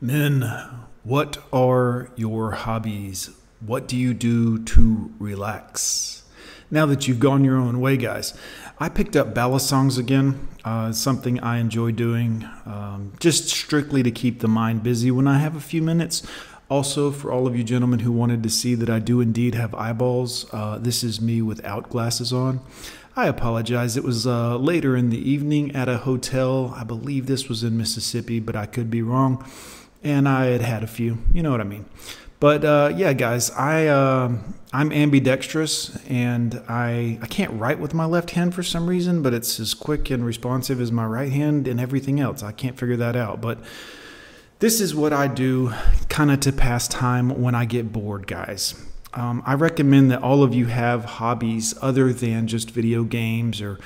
Men, what are your hobbies? What do you do to relax? Now that you've gone your own way, guys, I picked up balisongs again. Uh, something I enjoy doing, um, just strictly to keep the mind busy when I have a few minutes. Also, for all of you gentlemen who wanted to see that I do indeed have eyeballs, uh, this is me without glasses on. I apologize. It was uh, later in the evening at a hotel. I believe this was in Mississippi, but I could be wrong and I had had a few. You know what I mean. But uh, yeah, guys, I uh, I'm ambidextrous, and I I can't write with my left hand for some reason, but it's as quick and responsive as my right hand and everything else. I can't figure that out, but. This is what I do kind of to pass time when I get bored, guys. Um, I recommend that all of you have hobbies other than just video games or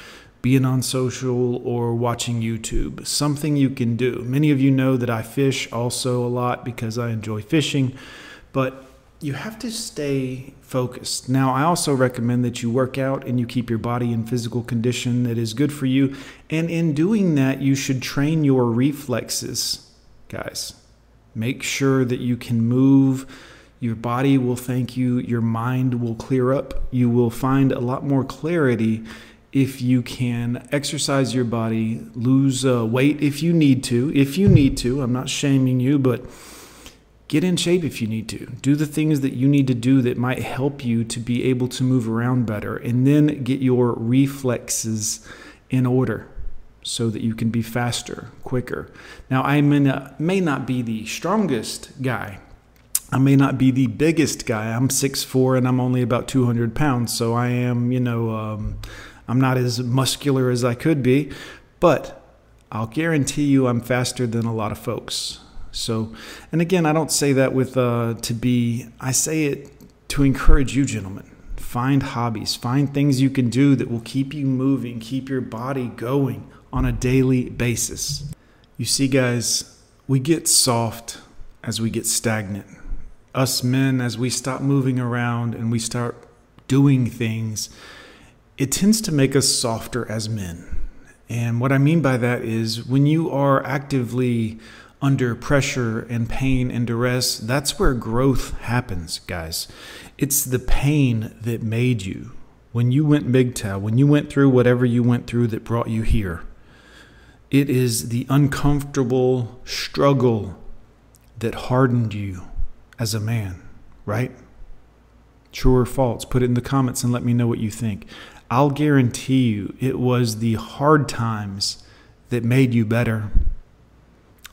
being on social or watching YouTube. Something you can do. Many of you know that I fish also a lot because I enjoy fishing, but you have to stay focused. Now, I also recommend that you work out and you keep your body in physical condition that is good for you. And in doing that, you should train your reflexes, guys. Make sure that you can move. Your body will thank you. Your mind will clear up. You will find a lot more clarity if you can exercise your body, lose uh, weight if you need to. If you need to, I'm not shaming you, but get in shape if you need to. Do the things that you need to do that might help you to be able to move around better, and then get your reflexes in order so that you can be faster, quicker. Now, I may not, may not be the strongest guy. I may not be the biggest guy. I'm 6'4 and I'm only about 200 pounds. So I am, you know, um, I'm not as muscular as I could be, but I'll guarantee you I'm faster than a lot of folks. So, and again, I don't say that with uh, to be, I say it to encourage you, gentlemen. Find hobbies, find things you can do that will keep you moving, keep your body going on a daily basis. You see, guys, we get soft as we get stagnant. Us men, as we stop moving around and we start doing things, it tends to make us softer as men. And what I mean by that is when you are actively under pressure and pain and duress, that's where growth happens, guys. It's the pain that made you. When you went MGTOW, when you went through whatever you went through that brought you here, it is the uncomfortable struggle that hardened you as a man, right? True or false? Put it in the comments and let me know what you think. I'll guarantee you it was the hard times that made you better,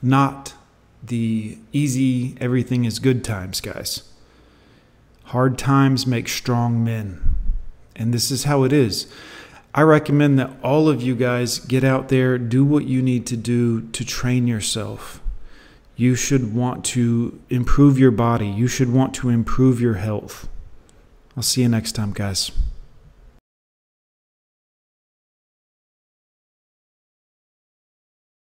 not the easy, everything is good times, guys. Hard times make strong men. And this is how it is. I recommend that all of you guys get out there, do what you need to do to train yourself. You should want to improve your body, you should want to improve your health. I'll see you next time, guys.